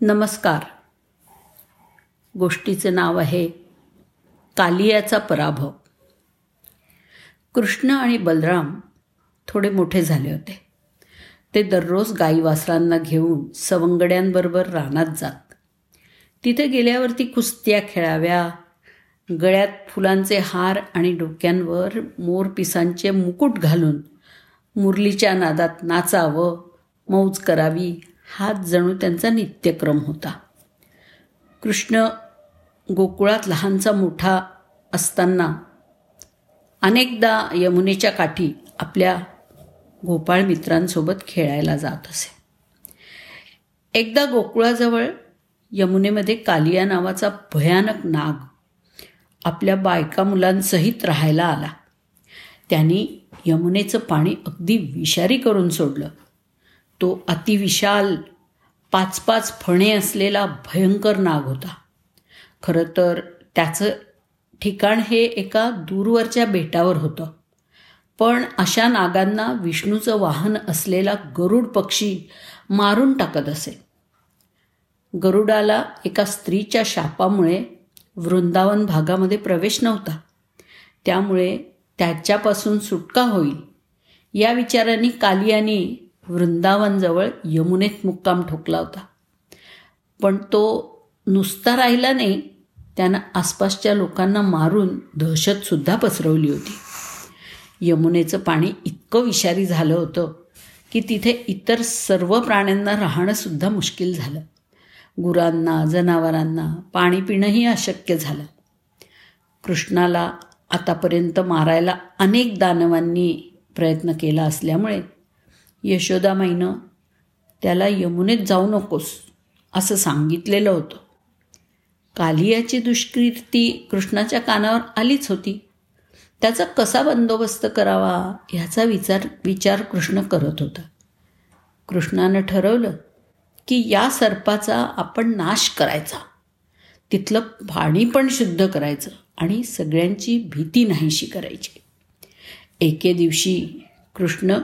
नमस्कार. गोष्टीचं नाव आहे कालियाचा पराभव. कृष्ण आणि बलराम थोडे मोठे झाले होते. ते दररोज गाई वासरांना घेऊन सवंगड्यांबरोबर रानात जात. तिथे गेल्यावरती कुस्त्या खेळाव्या गळ्यात फुलांचे हार आणि डोक्यांवर मोरपिसांचे मुकुट घालून मुरलीच्या नादात नाचावं मौज करावी हाच जणू त्यांचा नित्यक्रम होता. कृष्ण गोकुळात लहानचा मोठा असताना अनेकदा यमुनेच्या काठी आपल्या गोपाळ मित्रांसोबत खेळायला जात असे. एकदा गोकुळाजवळ यमुनेमध्ये कालिया नावाचा भयानक नाग आपल्या बायका मुलांसहित राहायला आला. त्यांनी यमुनेचं पाणी अगदी विषारी करून सोडलं. तो अतिविशाल पाच पाच फणे असलेला भयंकर नाग होता. खरं तर त्याचं ठिकाण हे एका दूरवरच्या बेटावर होतं. पण अशा नागांना विष्णूचं वाहन असलेला गरुड पक्षी मारून टाकत असे. गरुडाला एका स्त्रीच्या शापामुळे वृंदावन भागामध्ये प्रवेश नव्हता. त्यामुळे त्याच्यापासून सुटका होईल. या विचाराने कालियानी वृंदावनजवळ यमुनेत मुक्काम ठोकला होता. पण तो नुसता राहिला नाही त्यानं आसपासच्या लोकांना मारून दहशतसुद्धा पसरवली होती. यमुनेचं पाणी इतकं विषारी झालं होतं की तिथे इतर सर्व प्राण्यांना राहणंसुद्धा मुश्किल झालं. गुरांना जनावरांना पाणी पिणंही अशक्य झालं. कृष्णाला आतापर्यंत मारायला अनेक दानवांनी प्रयत्न केला असल्यामुळे यशोदामाईनं त्याला यमुनेत जाऊ नकोस असं सांगितलेलं होतं. कालियाची दुष्कृती कृष्णाच्या कानावर आलीच होती. त्याचा कसा बंदोबस्त करावा ह्याचा विचार विचार कृष्ण करत होता. कृष्णानं ठरवलं की या सर्पाचा आपण नाश करायचा. तिथलं पाणी पण शुद्ध करायचं आणि सगळ्यांची भीती नाहीशी करायची. एके दिवशी कृष्ण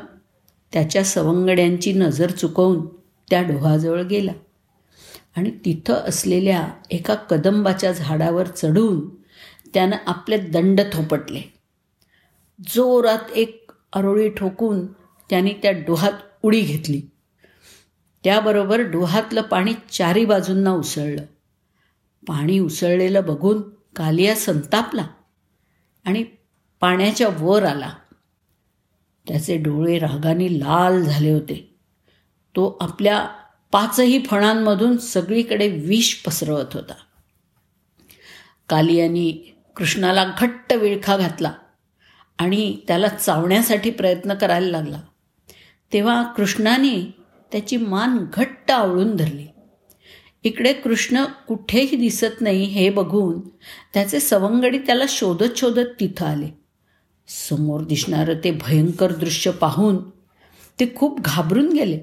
त्याच्या सवंगड्यांची नजर चुकवून त्या डोहाजवळ गेला. आणि तिथं असलेल्या एका कदंबाच्या झाडावर चढून त्यानं आपले दंड थोपटले. जोरात एक अरोळी ठोकून त्याने त्या डोहात उडी घेतली. त्याबरोबर डोहातलं पाणी चारी बाजूंना उसळलं. पाणी उसळलेलं बघून कालिया संतापला आणि पाण्याच्या वर आला. त्याचे डोळे रागाने लाल झाले होते. तो आपल्या पाचही फणांमधून सगळीकडे विष पसरवत होता. कालियानी कृष्णाला घट्ट विळखा घातला आणि त्याला चावण्यासाठी प्रयत्न करायला लागला. तेव्हा कृष्णाने त्याची मान घट्ट आवळून धरली. इकडे कृष्ण कुठेही दिसत नाही हे बघून त्याचे सवंगडी त्याला शोधत शोधत तिथं आले. समोर दिसणारं ते भयंकर दृश्य पाहून ते खूप घाबरून गेले.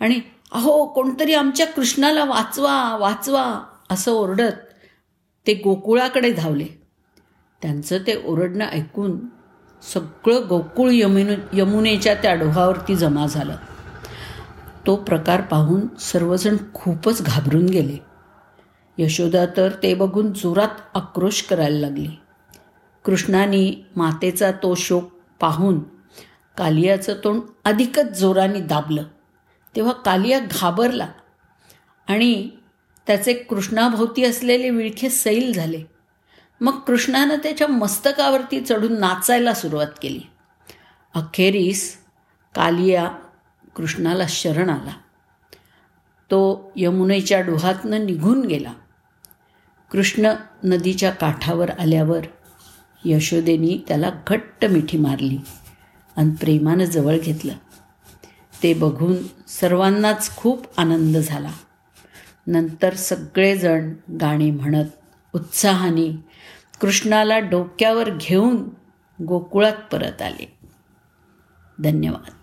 आणि अहो कोणतरी आमच्या कृष्णाला वाचवा वाचवा असं ओरडत ते गोकुळाकडे धावले. त्यांचं ते ओरडणं ऐकून सगळं गोकुळ यमुन यमुनेच्या त्या डोहावरती जमा झालं. तो प्रकार पाहून सर्वजण खूपच घाबरून गेले. यशोदा तर ते बघून जोरात आक्रोश करायला लागली. कृष्णाने मातेचा तो शोक पाहून कालियाचं तोंड अधिकच जोराने दाबलं. तेव्हा कालिया घाबरला आणि त्याचे कृष्णाभोवती असलेले विळखे सैल झाले. मग कृष्णानं त्याच्या मस्तकावरती चढून नाचायला सुरुवात केली. अखेरीस कालिया कृष्णाला शरण आला. तो यमुनेच्या डोहातनं निघून गेला. कृष्ण नदीच्या काठावर आल्यावर यशोदेनी त्याला घट्ट मिठी मारली आणि प्रेमानं जवळ घेतलं. ते बघून सर्वांनाच खूप आनंद झाला. नंतर सगळेजण गाणी म्हणत उत्साहाने कृष्णाला डोक्यावर घेऊन गोकुळात परत आले. धन्यवाद.